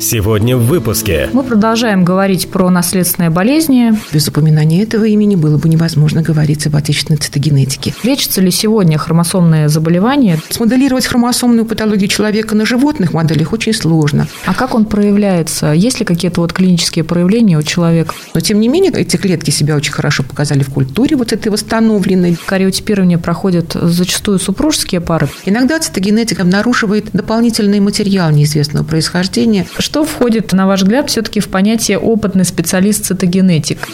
Сегодня в выпуске. Мы продолжаем говорить про наследственные болезни. Без упоминания этого имени было бы невозможно говорить об отечественной цитогенетике. Лечатся ли сегодня хромосомные заболевания? Смоделировать хромосомную патологию человека на животных моделях очень сложно. А как он проявляется? Есть ли какие-то вот клинические проявления у человека? Но, тем не менее, эти клетки себя очень хорошо показали в культуре, вот этой восстановленной. Кариотипирование проходят зачастую супружеские пары. Иногда цитогенетика обнаруживает дополнительный материал неизвестного происхождения. Что входит, на ваш взгляд, все-таки в понятие опытный специалист-цитогенетик?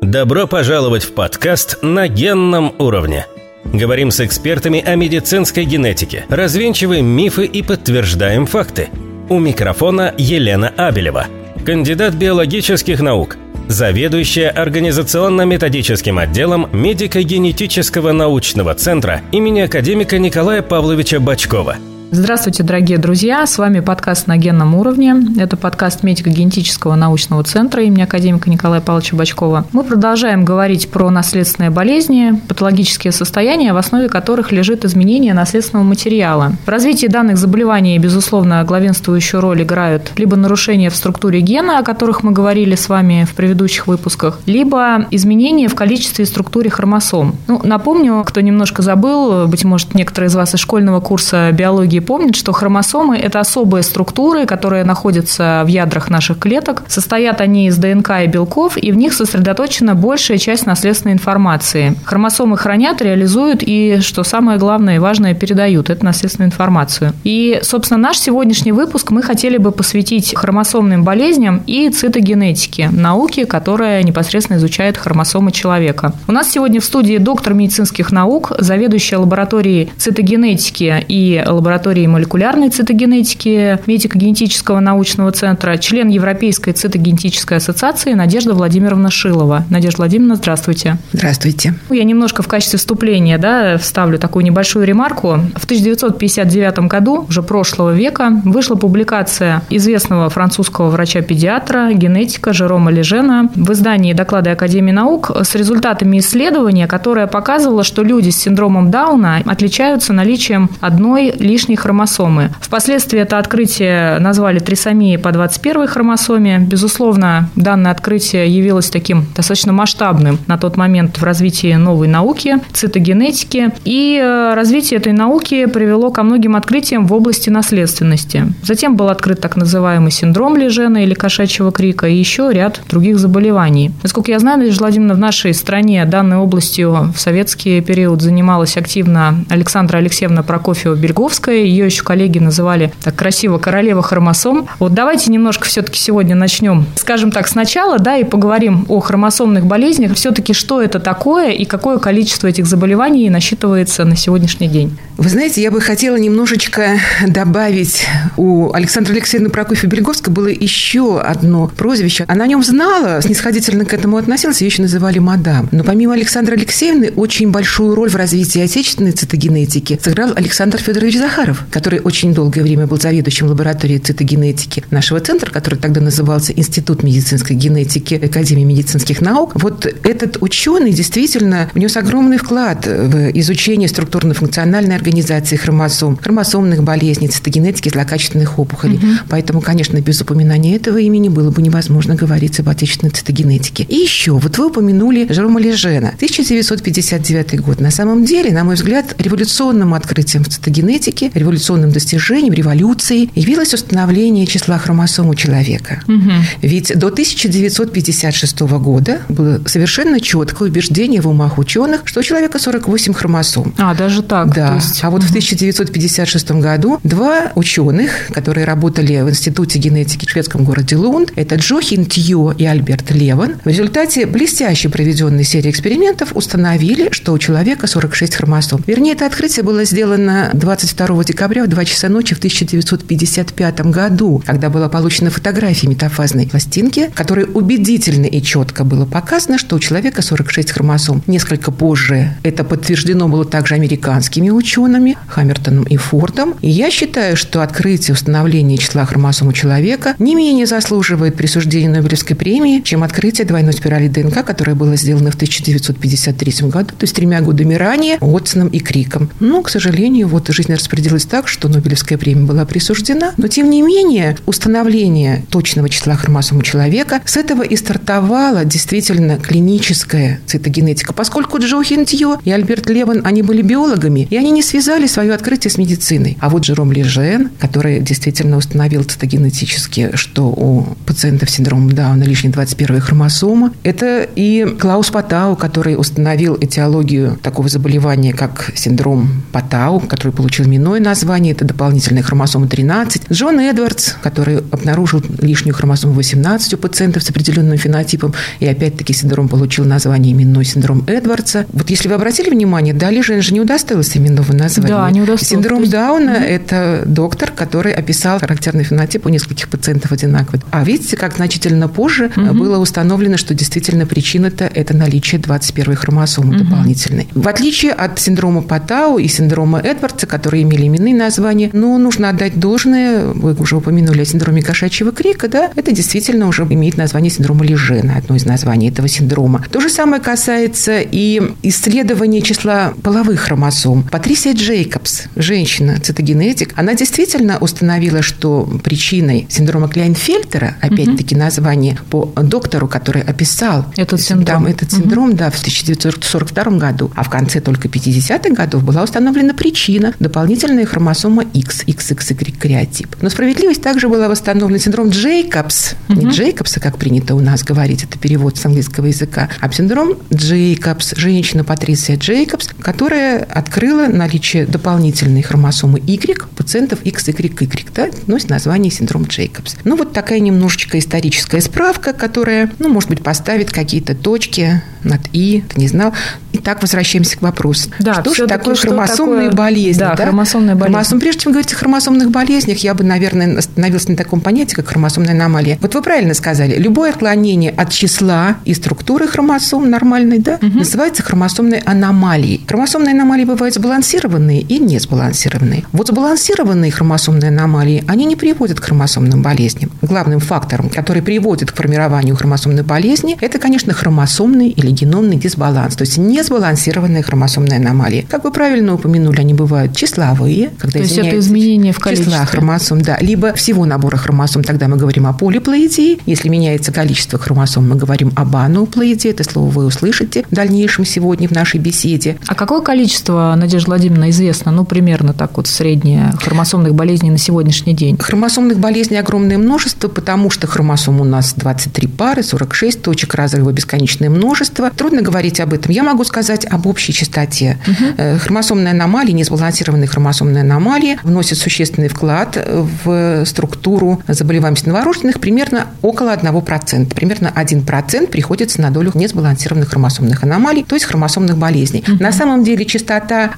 Добро пожаловать в подкаст «На генном уровне». Говорим с экспертами о медицинской генетике, развенчиваем мифы и подтверждаем факты. У микрофона Елена Абелева, кандидат биологических наук, заведующая организационно-методическим отделом медико-генетического научного центра имени академика Николая Павловича Бачкова – Здравствуйте, дорогие друзья! С вами подкаст «На генном уровне». Это подкаст медико-генетического научного центра имени академика Николая Павловича Бачкова. Мы продолжаем говорить про наследственные болезни, патологические состояния, в основе которых лежит изменение наследственного материала. В развитии данных заболеваний, безусловно, главенствующую роль играют либо нарушения в структуре гена, о которых мы говорили с вами в предыдущих выпусках, либо изменения в количестве и структуре хромосом. Ну, напомню, кто немножко забыл, быть может, некоторые из вас из школьного курса биологии многие помнят, что хромосомы – это особые структуры, которые находятся в ядрах наших клеток. Состоят они из ДНК и белков, и в них сосредоточена большая часть наследственной информации. Хромосомы хранят, реализуют и, что самое главное и важное, передают эту наследственную информацию. И, собственно, наш сегодняшний выпуск мы хотели бы посвятить хромосомным болезням и цитогенетике, науке, которая непосредственно изучает хромосомы человека. У нас сегодня в студии доктор медицинских наук, заведующая лабораторией цитогенетики и лабораторией лаборатории молекулярной цитогенетики медико-генетического научного центра, член Европейской цитогенетической ассоциации Надежда Владимировна Шилова. Надежда Владимировна, здравствуйте. Здравствуйте. Я немножко в качестве вступления да, вставлю такую небольшую ремарку. В 1959 году, уже прошлого века, вышла публикация известного французского врача-педиатра, генетика Жерома Лежена в издании «Доклады Академии наук» с результатами исследования, которое показывало, что люди с синдромом Дауна отличаются наличием одной лишней хромосомы. Впоследствии это открытие назвали трисомией по 21 хромосоме. Безусловно, данное открытие явилось таким достаточно масштабным на тот момент в развитии новой науки, цитогенетики. И э, развитие этой науки привело ко многим открытиям в области наследственности. Затем был открыт так называемый синдром Лежена или кошачьего крика и еще ряд других заболеваний. Насколько я знаю, Надежда Владимировна, в нашей стране данной областью в советский период занималась активно Александра Алексеевна Прокофьева-Бельговская, ее еще коллеги называли так красиво королева хромосом. Вот давайте немножко все-таки сегодня начнем, скажем так, сначала, да, и поговорим о хромосомных болезнях. Все-таки что это такое и какое количество этих заболеваний насчитывается на сегодняшний день? Вы знаете, я бы хотела немножечко добавить. У Александра Алексеевны Прокофьева-Бельговской было еще одно прозвище. Она о нем знала, снисходительно к этому относилась, ее еще называли мадам. Но помимо Александра Алексеевны, очень большую роль в развитии отечественной цитогенетики сыграл Александр Федорович Захаров который очень долгое время был заведующим лабораторией цитогенетики нашего центра, который тогда назывался Институт медицинской генетики Академии медицинских наук. Вот этот ученый действительно внес огромный вклад в изучение структурно-функциональной организации хромосом, хромосомных болезней, цитогенетики злокачественных опухолей. Угу. Поэтому, конечно, без упоминания этого имени было бы невозможно говорить об отечественной цитогенетике. И еще, вот вы упомянули Жерома Лежена. 1959 год. На самом деле, на мой взгляд, революционным открытием в цитогенетике, революционным достижением, революцией явилось установление числа хромосом у человека. Угу. Ведь до 1956 года было совершенно четкое убеждение в умах ученых, что у человека 48 хромосом. А, даже так? Да. Есть... А вот угу. в 1956 году два ученых, которые работали в Институте генетики в шведском городе Лунд, это Джохин Тьо и Альберт Леван, в результате блестяще проведенной серии экспериментов установили, что у человека 46 хромосом. Вернее, это открытие было сделано 22 декабря в 2 часа ночи в 1955 году, когда была получена фотография метафазной пластинки, в которой убедительно и четко было показано, что у человека 46 хромосом. Несколько позже это подтверждено было также американскими учеными, учеными Хаммертоном и Фордом. И я считаю, что открытие установления числа хромосом у человека не менее заслуживает присуждения Нобелевской премии, чем открытие двойной спирали ДНК, которое было сделано в 1953 году, то есть тремя годами ранее, Уотсоном и Криком. Но, к сожалению, вот жизнь распределилась так, что Нобелевская премия была присуждена. Но, тем не менее, установление точного числа хромосом у человека с этого и стартовала действительно клиническая цитогенетика, поскольку Джо Хинтьё и Альберт Леван, они были биологами, и они не связали свое открытие с медициной. А вот Жером Лежен, который действительно установил цитогенетически, что у пациентов с синдромом Дауна лишняя 21 хромосома, это и Клаус Патау, который установил этиологию такого заболевания, как синдром Патау, который получил именное название, это дополнительная хромосома 13. Джон Эдвардс, который обнаружил лишнюю хромосому 18 у пациентов с определенным фенотипом, и опять-таки синдром получил название именной синдром Эдвардса. Вот если вы обратили внимание, Дали же не удостоилась именного названия. Да, не удостоилась. Синдром есть... Дауна mm-hmm. – это доктор, который описал характерный фенотип у нескольких пациентов одинаковый. А видите, как значительно позже mm-hmm. было установлено, что действительно причина-то – это наличие 21 хромосомы mm-hmm. дополнительной. В отличие от синдрома Патау и синдрома Эдвардса, которые имели именные названия, но нужно отдать должное, вы уже упомянули о синдроме кошачьего крика, да, это действительно уже имеет название синдрома Лежена, одно из названий этого синдрома. То же самое касается и исследования числа половых хромосом. Патрисия Джейкобс, женщина, цитогенетик, она действительно установила, что причиной синдрома Кляйнфельтера, опять-таки название по доктору, который описал этот синдром, этот синдром угу. да, в 1942 году, а в конце только 50-х годов была установлена причина дополнительная хромосома X, XXY креатип. Но справедливость также была восстановлена синдром Джейкобс, угу. не Джейкобса, как принято у нас говорить, это перевод с английского языка, а синдром Джейкобс, женщина Патрисия Джейкобс, которая открыла наличие дополнительной хромосомы Y пациентов XYY, да, носит название синдром Джейкобс. Ну, вот такая немножечко историческая справка, которая, ну, может быть, поставит какие-то точки над «и», ты не знал. Итак, возвращаемся к вопросу. Да, что же такое что хромосомные такое... болезни? Да, да? хромосомные болезни. Хромосом... Прежде чем говорить о хромосомных болезнях, я бы, наверное, остановился на таком понятии, как хромосомная аномалия. Вот вы правильно сказали, любое отклонение от числа и структуры хромосом нормальной, да, угу. называется хромосомной аномалией. Хромосомные аномалии бывают сбалансированные и несбалансированные. Вот сбалансированные хромосомные аномалии, они не приводят к хромосомным болезням. Главным фактором, который приводит к формированию хромосомной болезни, это, конечно, хромосомный или геномный дисбаланс, то есть несбалансированная хромосомная аномалия. Как вы правильно упомянули, они бывают числовые, когда то есть это изменение в количестве числа хромосом, да, либо всего набора хромосом, тогда мы говорим о полиплоидии. Если меняется количество хромосом, мы говорим об ануплоидии. Это слово вы услышите в дальнейшем сегодня в нашей беседе. А какое количество, Надежда Владимировна, известно, ну, примерно так вот среднее хромосомных болезней на сегодняшний день? Хромосомных болезней огромное множество, потому что хромосом у нас 23 пары, 46 точек разрыва, бесконечное множество. Трудно говорить об этом. Я могу сказать об общей частоте. Угу. Хромосомные аномалии, несбалансированные хромосомные аномалии вносят существенный вклад в структуру заболеваемости новорожденных примерно около 1%. Примерно 1% приходится на долю несбалансированных хромосомных аномалий, то есть хромосомных болезней. Угу. На самом деле частота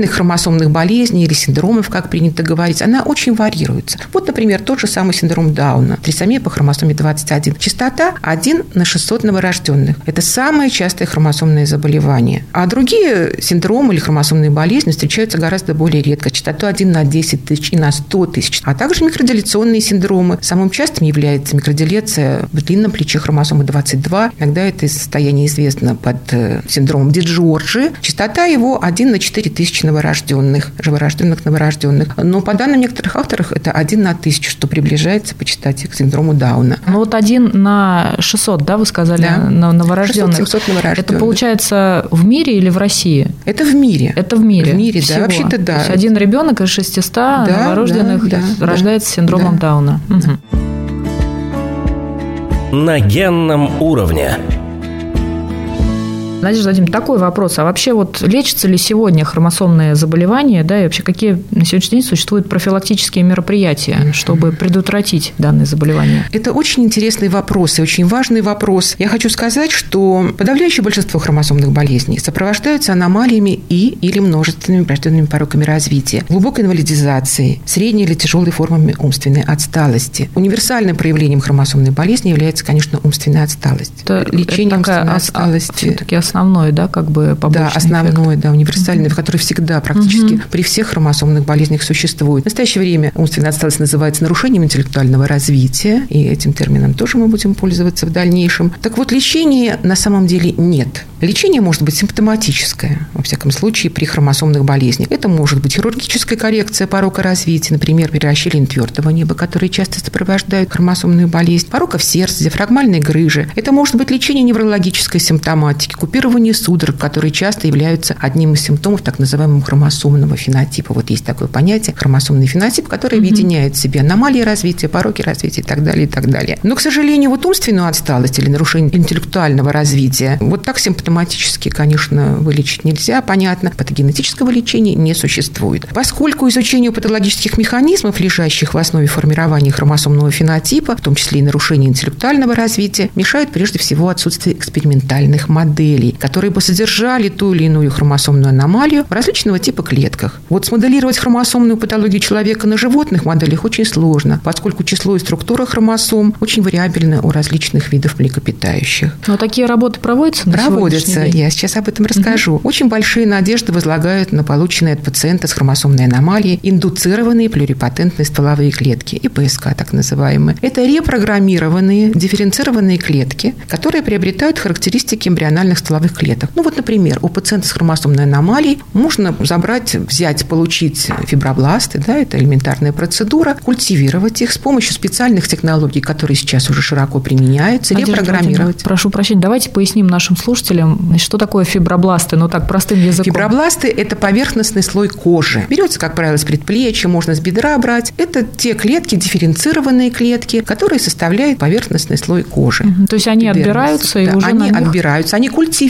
отдельных хромосомных болезней или синдромов, как принято говорить, она очень варьируется. Вот, например, тот же самый синдром Дауна, трисомия по хромосоме 21. Частота 1 на 600 новорожденных. Это самое частое хромосомное заболевание. А другие синдромы или хромосомные болезни встречаются гораздо более редко. Частоту 1 на 10 тысяч и на 100 тысяч. А также микродиляционные синдромы. Самым частым является микродилеция в длинном плече хромосомы 22. Иногда это состояние известно под э, синдромом Диджорджи. Частота его 1 на 4 тысячи новорожденных, живорожденных новорожденных. Но по данным некоторых авторов это 1 на тысячу, что приближается по частоте к синдрому Дауна. Ну вот 1 на 600, да, вы сказали, да. на новорожденных. 600 новорожденных. Это получается в мире или в России? Это в мире. Это в мире. В мире, Всего. да. Вообще-то да. То есть один ребенок из 600 да, новорожденных да, да, рождается с синдромом да. Дауна. Угу. На генном уровне. Надежда Владимировна, такой вопрос. А вообще вот лечатся ли сегодня хромосомные заболевания, да, и вообще какие на сегодняшний день существуют профилактические мероприятия, чтобы предотвратить данные заболевания? Это очень интересный вопрос и очень важный вопрос. Я хочу сказать, что подавляющее большинство хромосомных болезней сопровождаются аномалиями и или множественными врожденными пороками развития, глубокой инвалидизацией, средней или тяжелой формами умственной отсталости. Универсальным проявлением хромосомной болезни является, конечно, умственная отсталость. Это, Лечение это умственной отсталости. Все-таки основной, да, как бы побочный Да, основной, эффект. да, универсальный, угу. который всегда практически угу. при всех хромосомных болезнях существует. В настоящее время умственная отсталость называется нарушением интеллектуального развития, и этим термином тоже мы будем пользоваться в дальнейшем. Так вот, лечения на самом деле нет. Лечение может быть симптоматическое, во всяком случае, при хромосомных болезнях. Это может быть хирургическая коррекция порока развития, например, переращение твердого неба, которые часто сопровождают хромосомную болезнь, пороков сердца, диафрагмальной грыжи. Это может быть лечение неврологической симптоматики, купирование судорог, которые часто являются одним из симптомов так называемого хромосомного фенотипа. Вот есть такое понятие хромосомный фенотип, который mm-hmm. объединяет в себе аномалии развития, пороки развития и так далее, и так далее. Но, к сожалению, вот умственную отсталость или нарушение интеллектуального развития вот так симптоматически, конечно, вылечить нельзя, понятно. Патогенетического лечения не существует. Поскольку изучению патологических механизмов, лежащих в основе формирования хромосомного фенотипа, в том числе и нарушения интеллектуального развития, мешает прежде всего отсутствие экспериментальных моделей, которые бы содержали ту или иную хромосомную аномалию в различного типа клетках. Вот смоделировать хромосомную патологию человека на животных моделях очень сложно, поскольку число и структура хромосом очень вариабельны у различных видов млекопитающих. Но такие работы проводятся на Проводятся, я сейчас об этом расскажу. Угу. Очень большие надежды возлагают на полученные от пациента с хромосомной аномалией индуцированные плюрипатентные стволовые клетки, ИПСК так называемые. Это репрограммированные дифференцированные клетки, которые приобретают характеристики эмбриональных стволовых клеток. Ну вот, например, у пациента с хромосомной аномалией можно забрать, взять, получить фибробласты, да, это элементарная процедура, культивировать их с помощью специальных технологий, которые сейчас уже широко применяются, Надежда репрограммировать. Прошу прощения, давайте поясним нашим слушателям, что такое фибробласты, ну так простым языком. Фибробласты – это поверхностный слой кожи. Берется, как правило, с предплечья, можно с бедра брать. Это те клетки, дифференцированные клетки, которые составляют поверхностный слой кожи. Угу. То есть они Эпидермис. отбираются и да, уже они них... отбираются, они культивируются.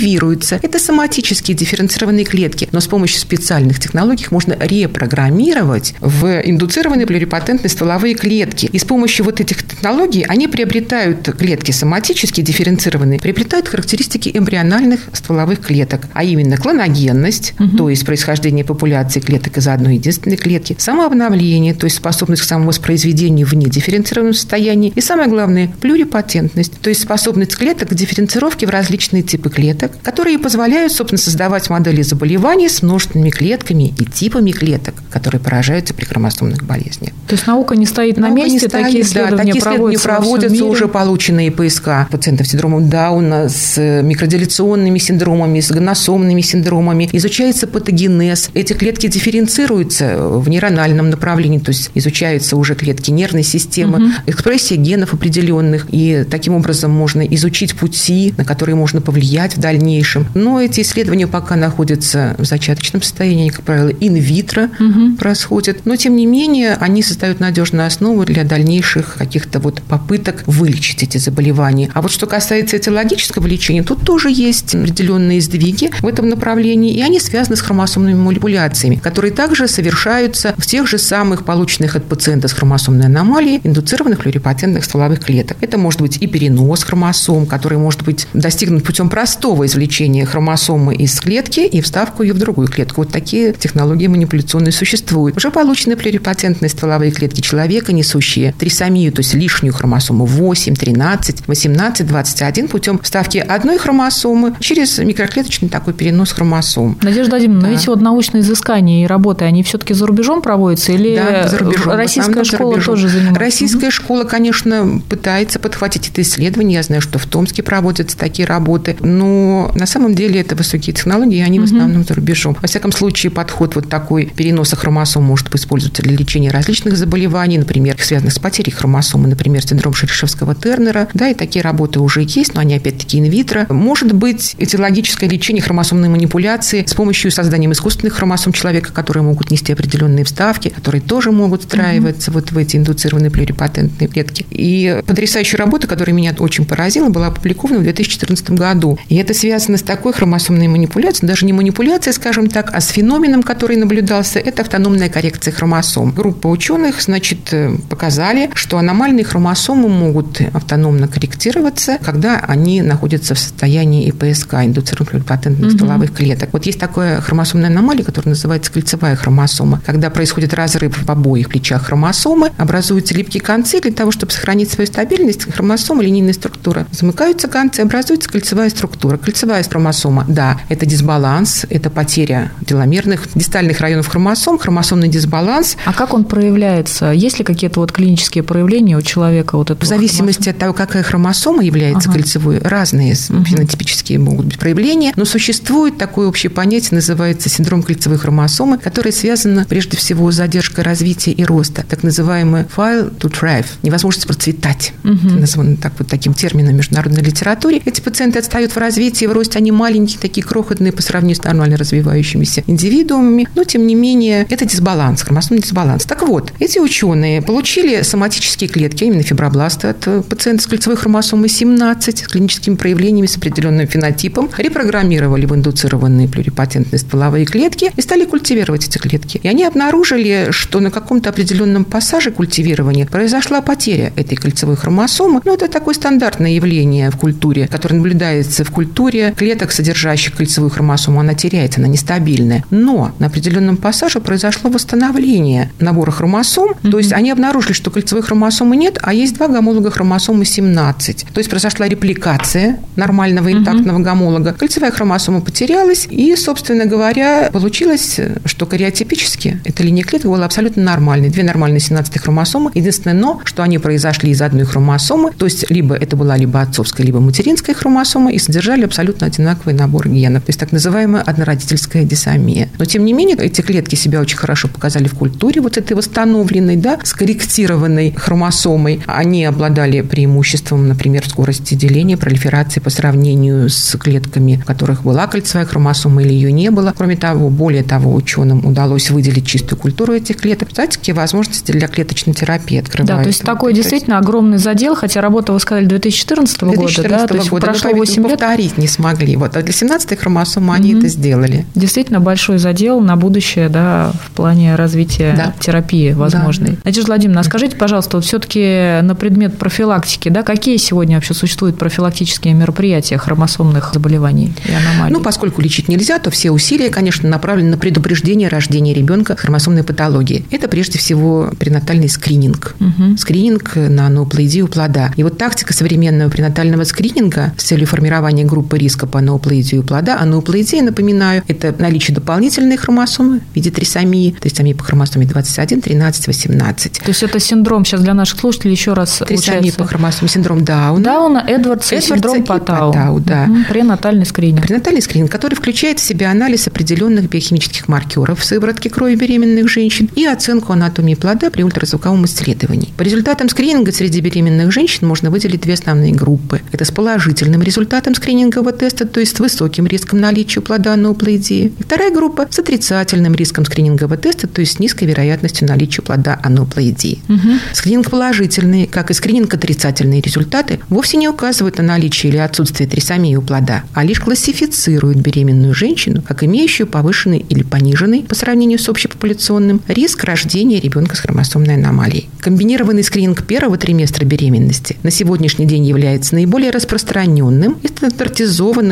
Это соматические дифференцированные клетки, но с помощью специальных технологий их можно репрограммировать в индуцированные плюрипатентные стволовые клетки. И с помощью вот этих технологий они приобретают клетки соматические, дифференцированные, приобретают характеристики эмбриональных стволовых клеток, а именно клоногенность, угу. то есть происхождение популяции клеток из одной единственной клетки, самообновление, то есть способность к самовоспроизведению в недифференцированном состоянии, и самое главное, плюрипатентность, то есть способность клеток к дифференцировке в различные типы клеток, которые позволяют, собственно, создавать модели заболеваний с множественными клетками и типами клеток, которые поражаются при хромосомных болезнях. То есть наука не стоит наука на месте, не стоит, такие исследования, да, такие исследования проводятся, проводятся уже полученные ПСК пациентов с синдромом Дауна, с микродиляционными синдромами, с гоносомными синдромами. Изучается патогенез. Эти клетки дифференцируются в нейрональном направлении, то есть изучаются уже клетки нервной системы, угу. экспрессия генов определенных, и таким образом можно изучить пути, на которые можно повлиять в дальнейшем. Но эти исследования пока находятся в зачаточном состоянии, как правило, инвитро угу. происходят. Но, тем не менее, они создают надежную основу для дальнейших каких-то вот попыток вылечить эти заболевания. А вот что касается этиологического лечения, тут тоже есть определенные сдвиги в этом направлении, и они связаны с хромосомными манипуляциями, которые также совершаются в тех же самых полученных от пациента с хромосомной аномалией индуцированных плюрипатентных стволовых клеток. Это может быть и перенос хромосом, который может быть достигнут путем простого извлечения хромосомы из клетки и вставку ее в другую клетку. Вот такие технологии манипуляционные существуют. Уже получены плюрипатентные стволовые клетки человека, несущие трисомию, то есть лишнюю хромосому 8, 13, 18, 21 путем вставки одной хромосомы через микроклеточный такой перенос хромосом. Надежда Владимировна, да. но эти вот научные изыскания и работы, они все-таки за рубежом проводятся или да, за рубежом. российская школа рубежом. тоже занимается? Российская угу. школа, конечно, пытается подхватить это исследование. Я знаю, что в Томске проводятся такие работы, но на самом деле это высокие технологии, и они угу. в основном за рубежом. Во всяком случае, подход вот такой переноса хромосом может использоваться для лечения различных заболеваний, например, связанных с потерей хромосомы, например, синдром Шерешевского-Тернера. Да, и такие работы уже есть, но они опять-таки инвитро. Может быть этиологическое лечение хромосомной манипуляции с помощью создания искусственных хромосом человека, которые могут нести определенные вставки, которые тоже могут встраиваться mm-hmm. вот в эти индуцированные плюрипатентные клетки. И потрясающая работа, которая меня очень поразила, была опубликована в 2014 году. И это связано с такой хромосомной манипуляцией, даже не манипуляцией, скажем так, а с феноменом, который наблюдался, это автономная коррекция хромосом. Группа ученых, значит, показали, что аномальные хромосомы могут автономно корректироваться, когда они находятся в состоянии ИПСК, индуцированных плюрипатентных mm-hmm. стволовых клеток. Вот есть такая хромосомная аномалия, которая называется кольцевая хромосома. Когда происходит разрыв в обоих плечах хромосомы, образуются липкие концы для того, чтобы сохранить свою стабильность, хромосома, линейная структура. Замыкаются концы, образуется кольцевая структура. Кольцевая хромосома, да, это дисбаланс, это потеря теломерных дистальных районов хромосом, хромосомный дисбаланс. А как он проявляется? Есть ли какие-то вот клинические проявления у человека вот этого? В зависимости хромосом? от того, какая хромосома является ага. кольцевой, разные угу. фенотипические могут быть проявления, но существует такое общее понятие, называется синдром кольцевой хромосомы, которое связано прежде всего с задержкой развития и роста, так называемый fail to thrive, невозможность процветать. Угу. Названо так, вот таким термином в международной литературе. Эти пациенты отстают в развитии, в росте, они маленькие, такие крохотные по сравнению с нормально развивающимися индивидуумами, но тем не менее это дисбаланс, хромосомный дисбаланс. Так вот, эти ученые получили соматические клетки, именно фибробласты от пациента с кольцевой хромосомой 17 с клиническими проявлениями с определенным фенотипом, репрограммировали в индуцированные плюрипатентные стволовые клетки и стали культивировать эти клетки. И они обнаружили, что на каком-то определенном пассаже культивирования произошла потеря этой кольцевой хромосомы. Ну, это такое стандартное явление в культуре, которое наблюдается в культуре клеток, содержащих кольцевую хромосому. Она теряется, она нестабильная. Но на определенном пассаже произошло восстановление набора хромосом. Mm-hmm. То есть они обнаружили, что кольцевой хромосомы нет, а есть два гомолога хромосомы 17. То есть произошла репликация нормального интактного mm-hmm. гомолога. Кольцевая хромосома потерялась, и, собственно говоря, получилось, что кариотипически эта линия клеток была абсолютно нормальной. Две нормальные 17 хромосомы. Единственное но, что они произошли из одной хромосомы, то есть либо это была либо отцовская, либо материнская хромосома, и содержали абсолютно одинаковый набор генов. То есть так называемая однородительская дисомия. Но, тем не менее, эти клетки себя очень хорошо показали в культуре, вот этой восстановленной, да, скорректированной хромосомой. Они обладали преимуществом, например, скорости деления, пролиферации по сравнению с клетками, в которых была кольцевая хромосома или ее не было. Кроме того, более того, ученым удалось выделить чистую культуру этих клеток. Представляете, какие возможности для клеточной терапии открываются. Да, то есть такой действительно огромный задел, хотя работа, вы сказали, 2014 года, 2014 да? То есть года. прошло 8 лет. повторить не смогли. Вот. А для 17-й хромосомы они это сделали. Действительно большой задел на будущее, да, в плане развития да. терапии возможной. Да. Надежда Владимировна, а скажите, пожалуйста, вот все-таки на предмет профилактики, да, какие сегодня вообще существуют профилактические мероприятия хромосомных заболеваний и аномалий? Ну, поскольку лечить нельзя, то все усилия, конечно, направлены на предупреждение рождения ребенка хромосомной патологии. Это прежде всего пренатальный скрининг. Угу. Скрининг на ноуплоидию плода. И вот тактика современного пренатального скрининга с целью формирования группы риска по ноуплоидию плода, а ноуплоидия, напоминаю, это наличие дополнительной хромосомы в виде трисомии, трисомии по хромосоме 21, 13, 18. То есть это синдром, сейчас для наших слушателей еще раз Трисомия по хромосоме, синдром Дауна. Дауна, Эдвардса, Эдвардса синдром Патау. Патау да. Угу. Пренатальный скрининг. Пренатальный скрининг, который включает в себя анализ определенных биохимических маркеров в сыворотке крови беременных женщин и оценку анатомии плода при ультразвуковом исследовании. По результатам скрининга среди беременных женщин можно выделить две основные группы. Это с положительным результатом скринингового теста, то есть с высоким риском наличия плода ануплоидии. И вторая группа с отрицательным риском скринингового теста, то есть с низкой вероятностью наличия плода ануплоидии. Угу. Скрининг положительный, как и скрининг отрицательные результаты, вовсе не указывают на наличие или отсутствие трисомии у плода, а лишь классифицируют беременную женщину как имеющую повышенный или пониженный по сравнению с общепопуляционным риск рождения ребенка с хромосомной аномалией. Комбинированный скрининг первого триместра беременности на сегодняшний день является наиболее распространенным и стандартизованным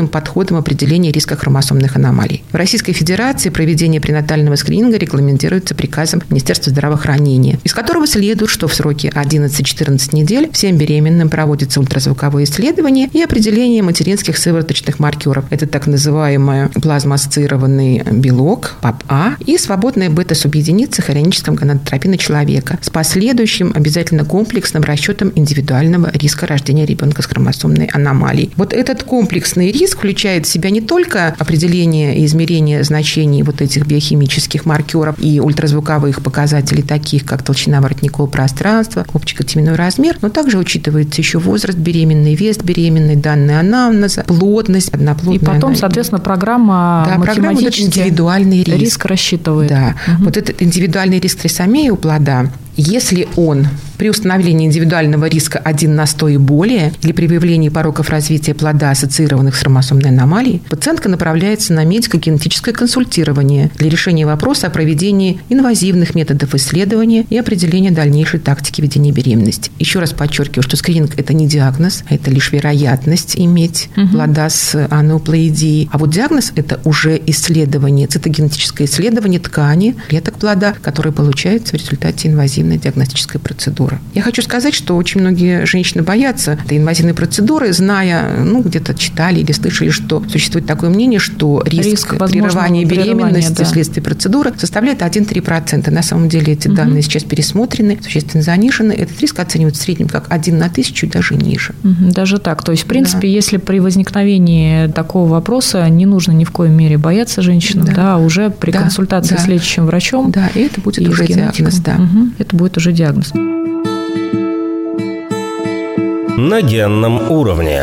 подходом определения риска хромосомных аномалий. В Российской Федерации проведение пренатального скрининга регламентируется приказом Министерства здравоохранения, из которого следует, что в сроке 11-14 недель всем беременным проводится ультразвуковое исследование и определение материнских сывороточных маркеров. Это так называемый плазмоассоциированный белок, ПАП-А, и свободная бета-субъединица хронического гонадотропина человека с последующим обязательно комплексным расчетом индивидуального риска рождения ребенка с хромосомной аномалией. Вот этот комплексный риск включает в себя не только определение и измерение значений вот этих биохимических маркеров и ультразвуковых показателей, таких как толщина воротникового пространства, общекотеменной размер, но также учитывается еще возраст беременной, вес беременной, данные анамнеза, плотность, одноплодная. И потом, соответственно, программа да, программа вот индивидуальный риск. риск рассчитывает. Да. Угу. Вот этот индивидуальный риск трисомии у плода, если он при установлении индивидуального риска 1 на 100 и более или при выявлении пороков развития плода, ассоциированных с хромосомной аномалией, пациентка направляется на медико-генетическое консультирование для решения вопроса о проведении инвазивных методов исследования и определения дальнейшей тактики ведения беременности. Еще раз подчеркиваю, что скрининг – это не диагноз, а это лишь вероятность иметь угу. плода с ануплоидией. А вот диагноз – это уже исследование, цитогенетическое исследование ткани, клеток плода, которые получаются в результате инвазивной диагностической процедуры. Я хочу сказать, что очень многие женщины боятся этой инвазивной процедуры, зная, ну, где-то читали или слышали, что существует такое мнение, что риск, риск прерывания беременности да. вследствие процедуры составляет 1-3%. На самом деле эти угу. данные сейчас пересмотрены, существенно занижены. Этот риск оценивают в среднем как 1 на тысячу, даже ниже. Угу, даже так. То есть, в принципе, да. если при возникновении такого вопроса не нужно ни в коей мере бояться женщинам, да, да уже при да, консультации да. с лечащим врачом. Да, и это будет уже диагноз, да. Угу, это будет уже диагноз. На генном уровне.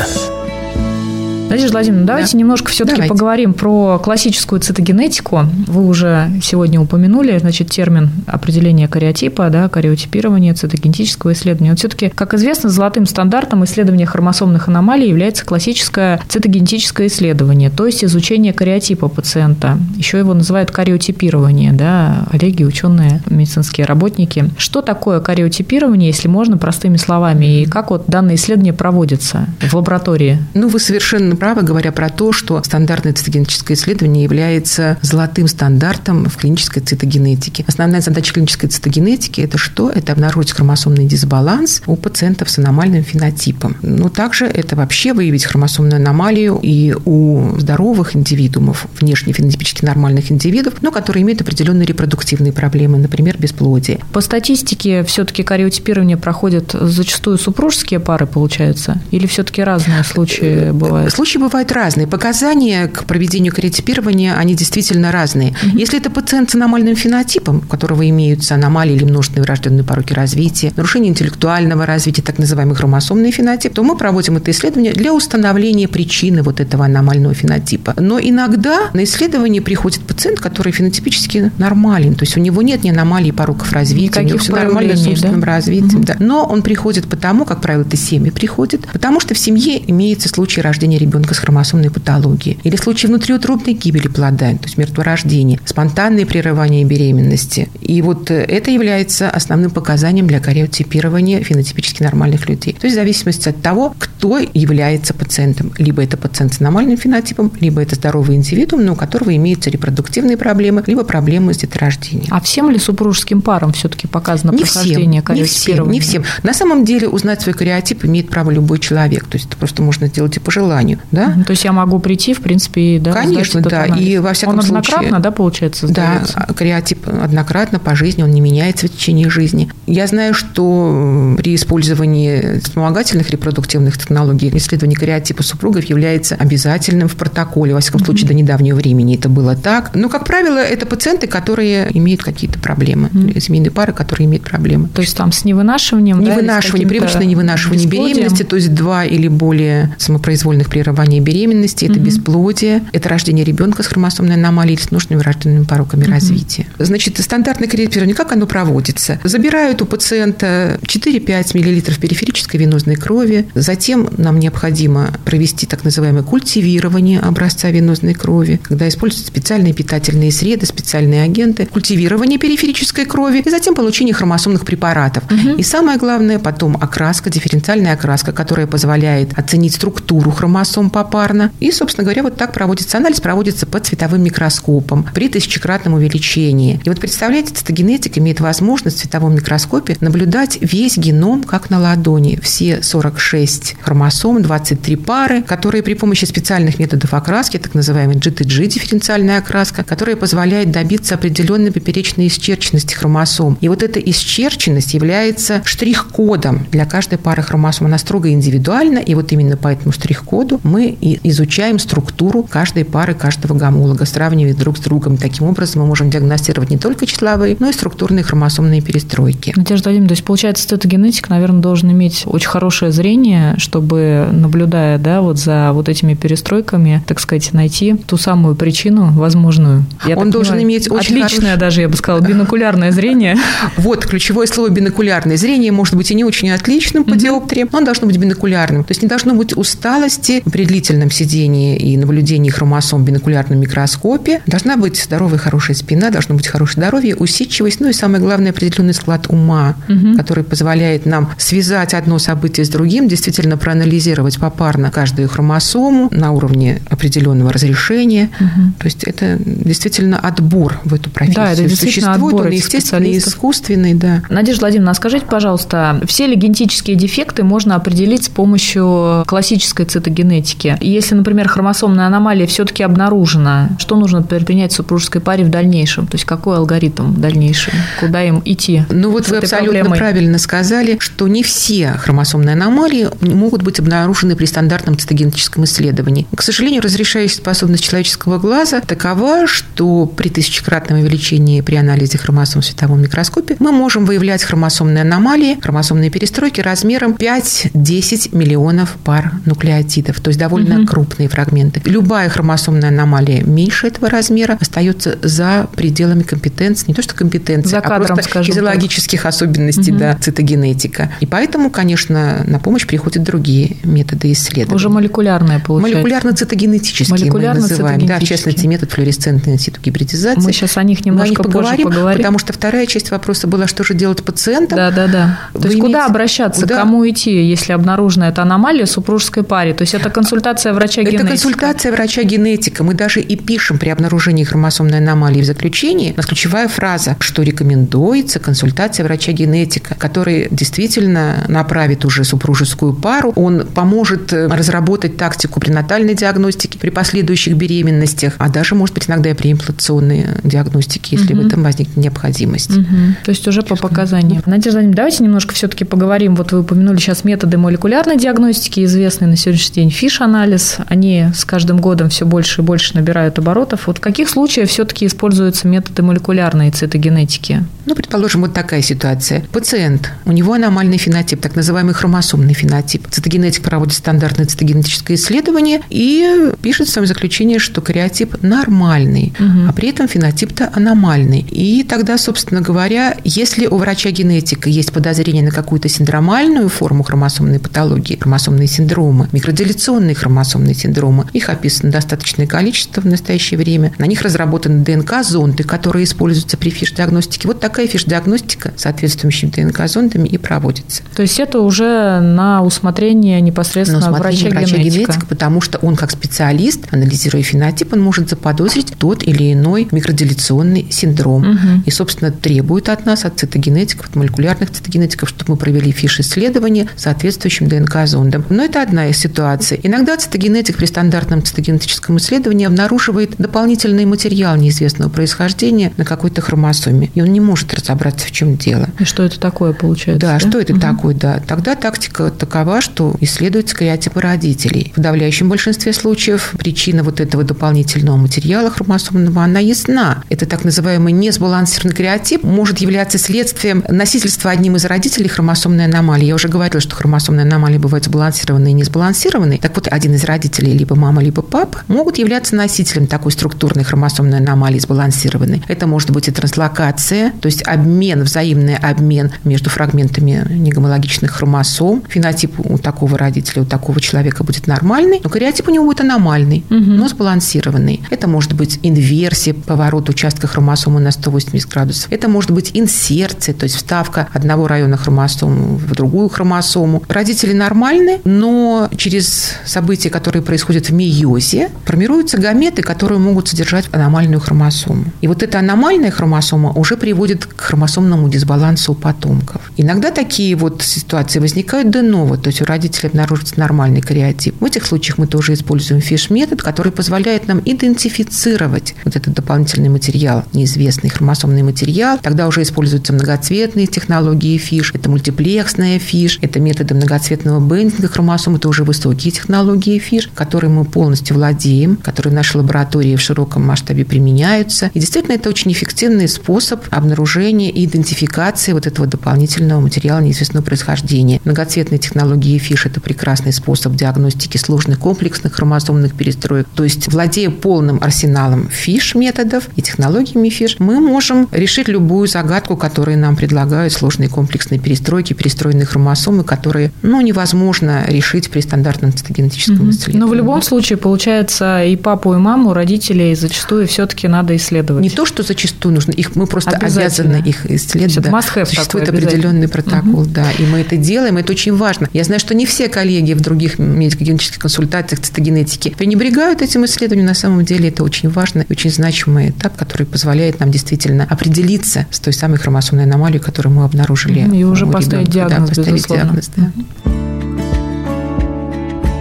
Надежда Владимировна, давайте да. немножко все-таки поговорим про классическую цитогенетику. Вы уже сегодня упомянули, значит, термин определения кариотипа, да, кариотипирования, цитогенетического исследования. Вот все-таки, как известно, золотым стандартом исследования хромосомных аномалий является классическое цитогенетическое исследование, то есть изучение кариотипа пациента. Еще его называют кариотипирование, да, коллеги, ученые, медицинские работники. Что такое кариотипирование, если можно, простыми словами, и как вот данное исследование проводится в лаборатории? Ну, вы совершенно правы, говоря про то, что стандартное цитогенетическое исследование является золотым стандартом в клинической цитогенетике. Основная задача клинической цитогенетики – это что? Это обнаружить хромосомный дисбаланс у пациентов с аномальным фенотипом. Но также это вообще выявить хромосомную аномалию и у здоровых индивидуумов, внешне фенотипически нормальных индивидов, но которые имеют определенные репродуктивные проблемы, например, бесплодие. По статистике все-таки кариотипирование проходят зачастую супружеские пары, получается? Или все-таки разные случаи бывают? Случаи бывают разные. Показания к проведению кариотипирования, они действительно разные. Угу. Если это пациент с аномальным фенотипом, у которого имеются аномалии или множественные врожденные пороки развития, нарушение интеллектуального развития, так называемый хромосомный фенотип, то мы проводим это исследование для установления причины вот этого аномального фенотипа. Но иногда на исследование приходит пациент, который фенотипически нормален, то есть у него нет ни аномалий пороков развития, Никаких у него все нормально с умственным да? развитием. Угу. Да. Но он приходит потому, как правило, это семьи приходит, потому что в семье имеется случай рождения ребенка ребенка с хромосомной патологией. Или в случае внутриутробной гибели плода, то есть мертворождения, спонтанные прерывания беременности. И вот э, это является основным показанием для кариотипирования фенотипически нормальных людей. То есть в зависимости от того, кто является пациентом. Либо это пациент с нормальным фенотипом, либо это здоровый индивидуум, но у которого имеются репродуктивные проблемы, либо проблемы с деторождением. А всем ли супружеским парам все-таки показано не прохождение всем, не всем, не всем. На самом деле узнать свой кариотип имеет право любой человек. То есть это просто можно сделать и по желанию да? То есть я могу прийти, в принципе, да, Конечно, да. Анализ. И во всяком он случае... Он однократно, да, получается, сдается? Да, кариотип однократно по жизни, он не меняется в течение жизни. Я знаю, что при использовании вспомогательных репродуктивных технологий исследование кариотипа супругов является обязательным в протоколе. Во всяком случае, mm-hmm. до недавнего времени это было так. Но, как правило, это пациенты, которые имеют какие-то проблемы. Mm-hmm. Семейные пары, которые имеют проблемы. То есть там с невынашиванием, Невынашивание, да, привычное невынашивание беременности, то есть два или более самопроизвольных прерывания прерывание беременности, это угу. бесплодие, это рождение ребенка с хромосомной аномалией или с нужными врожденными пороками угу. развития. Значит, стандартное кредитирование, как оно проводится? Забирают у пациента 4-5 мл периферической венозной крови, затем нам необходимо провести так называемое культивирование образца венозной крови, когда используются специальные питательные среды, специальные агенты, культивирование периферической крови и затем получение хромосомных препаратов. Угу. И самое главное, потом окраска, дифференциальная окраска, которая позволяет оценить структуру хромосом попарно. И, собственно говоря, вот так проводится анализ, проводится под цветовым микроскопом при тысячекратном увеличении. И вот представляете, цитогенетик имеет возможность в цветовом микроскопе наблюдать весь геном как на ладони. Все 46 хромосом, 23 пары, которые при помощи специальных методов окраски, так называемой GTG дифференциальная окраска, которая позволяет добиться определенной поперечной исчерченности хромосом. И вот эта исчерченность является штрих-кодом для каждой пары хромосом. Она строго индивидуальна, и вот именно по этому штрих-коду мы и изучаем структуру каждой пары, каждого гомолога, сравнивая друг с другом. Таким образом, мы можем диагностировать не только числовые, но и структурные хромосомные перестройки. Надежда Владимировна, то есть, получается, цитогенетик, наверное, должен иметь очень хорошее зрение, чтобы, наблюдая да, вот за вот этими перестройками, так сказать, найти ту самую причину возможную. Я Он должен понимаю, иметь очень отличное хорош... даже, я бы сказала, бинокулярное зрение. Вот, ключевое слово бинокулярное зрение может быть и не очень отличным по диоптрии, но должно быть бинокулярным. То есть не должно быть усталости при при длительном сидении и наблюдении хромосом в бинокулярном микроскопе должна быть здоровая, хорошая спина, должно быть хорошее здоровье, усидчивость, ну и самое главное, определенный склад ума, угу. который позволяет нам связать одно событие с другим, действительно проанализировать попарно каждую хромосому на уровне определенного разрешения. Угу. То есть это действительно отбор в эту профессию. Да, это действительно Существует отбор он естественный, искусственный, да. Надежда Владимировна, а скажите, пожалуйста, все ли генетические дефекты можно определить с помощью классической цитогенетики? Если, например, хромосомная аномалия все-таки обнаружена, что нужно предпринять супружеской паре в дальнейшем? То есть какой алгоритм дальнейший? Куда им идти? Ну вот вы абсолютно проблемой? правильно сказали, что не все хромосомные аномалии могут быть обнаружены при стандартном цитогенетическом исследовании. К сожалению, разрешающая способность человеческого глаза такова, что при тысячекратном увеличении при анализе хромосом в световом микроскопе мы можем выявлять хромосомные аномалии, хромосомные перестройки размером 5-10 миллионов пар нуклеотидов, то есть довольно угу. крупные фрагменты. Любая хромосомная аномалия меньше этого размера остается за пределами компетенции, не то что компетенции, за кадром, а просто физиологических так. особенностей угу. да, цитогенетика. И поэтому, конечно, на помощь приходят другие методы исследования. Уже молекулярные, получается. Молекулярно-цитогенетические Молекулярно мы называем. Да, в частности, метод флуоресцентной инситогибридизации. Мы сейчас о них немножко о них поговорим, поговорим, потому что вторая часть вопроса была, что же делать пациентам. Да, да, да. Вы То есть имеете... куда обращаться, куда? кому идти, если обнаружена эта аномалия в супружеской паре? То есть это консультация врача-генетика? Это консультация врача-генетика. Мы даже и пишем при обнаружении хромосомной аномалии в заключении, у нас ключевая фраза, что рекомендуется консультация врача-генетика, который действительно направит уже супружескую пару, он поможет э, разработать тактику пренатальной диагностики при последующих беременностях, а даже, может быть, иногда и при имплантационной диагностике, если угу. в этом возникнет необходимость. Угу. То есть уже по показаниям. Надежда Владимировна, давайте немножко все-таки поговорим. Вот вы упомянули сейчас методы молекулярной диагностики, известный на сегодняшний день FISH-анализ. Они с каждым годом все больше и больше набирают оборотов. Вот в каких случаях все-таки используются методы молекулярной цитогенетики? Ну, предположим, вот такая ситуация. Пациент, у него аномальный фенотип, так называемый хромосомный фенотип. Цитогенетик проводит стандартное цитогенетическое исследование и пишет в своем заключении, что кариотип нормальный, угу. а при этом фенотип-то аномальный. И тогда, собственно говоря, если у врача-генетика есть подозрение на какую-то синдромальную форму хромосомной патологии, хромосомные синдромы, микроделяционные хромосомные синдромы, их описано достаточное количество в настоящее время, на них разработаны ДНК-зонды, которые используются при фиш-диагностике. Вот такая фиш-диагностика соответствующими ДНК-зондами и проводится. То есть это уже на усмотрение непосредственно на усмотрение врача-генетика? врача потому что он как специалист, анализируя фенотип, он может заподозрить тот или иной микроделяционный синдром. Угу. И, собственно, требует от нас, от цитогенетиков, от молекулярных цитогенетиков, чтобы мы провели фиш-исследование соответствующим ДНК-зондам. Но это одна из ситуаций. Иногда цитогенетик при стандартном цитогенетическом исследовании обнаруживает дополнительный материал неизвестного происхождения на какой-то хромосоме, и он не может разобраться, в чем дело. И что это такое получается? Да, да? что это угу. такое, да. Тогда тактика такова, что исследуются кариотипы родителей. В подавляющем большинстве случаев причина вот этого дополнительного материала хромосомного, она ясна. Это так называемый несбалансированный кариотип может являться следствием носительства одним из родителей хромосомной аномалии. Я уже говорила, что хромосомные аномалии бывают сбалансированные и несбалансированные. Так вот, один из родителей, либо мама, либо папа, могут являться носителем такой структурной хромосомной аномалии сбалансированной. Это может быть и транслокация, то есть обмен, взаимный обмен между фрагментами негомологичных хромосом. Фенотип у такого родителя, у такого человека будет нормальный, но кариотип у него будет аномальный, угу. но сбалансированный. Это может быть инверсия, поворот участка хромосомы на 180 градусов. Это может быть инсерция, то есть вставка одного района хромосомы в другую хромосому. Родители нормальны, но через события, которые происходят в мейозе, формируются гаметы, которые могут содержать аномальную хромосому. И вот эта аномальная хромосома уже приводит к хромосомному дисбалансу у потомков. Иногда такие вот ситуации возникают de novo, то есть у родителей обнаруживается нормальный кариотип. В этих случаях мы тоже используем FISH-метод, который позволяет нам идентифицировать вот этот дополнительный материал, неизвестный хромосомный материал. Тогда уже используются многоцветные технологии FISH, это мультиплексная FISH, это методы многоцветного бендинга хромосом, это уже высокие технологии FISH, которые мы полностью владеем, которые в нашей лаборатории в широком масштабе применяются. И действительно, это очень эффективный способ обнаружения и идентификации вот этого дополнительного материала неизвестного происхождения. Многоцветные технологии FISH – это прекрасный способ диагностики сложных комплексных хромосомных перестроек. То есть, владея полным арсеналом FISH методов и технологиями FISH, мы можем решить любую загадку, которую нам предлагают сложные комплексные перестройки, перестроенные хромосомы, которые ну, невозможно решить при стандартном цитогенетическом генетическому исследованию. Но в любом случае, получается, и папу, и маму, родителей зачастую все-таки надо исследовать. Не то, что зачастую нужно, их мы просто обязаны их исследовать. Да. Существует определенный протокол, угу. да, и мы это делаем, это очень важно. Я знаю, что не все коллеги в других медико-генетических консультациях цитогенетики пренебрегают этим исследованием. На самом деле это очень важный, очень значимый этап, который позволяет нам действительно определиться с той самой хромосомной аномалией, которую мы обнаружили. И уже поставить диагноз, да, поставить безусловно. диагноз, да.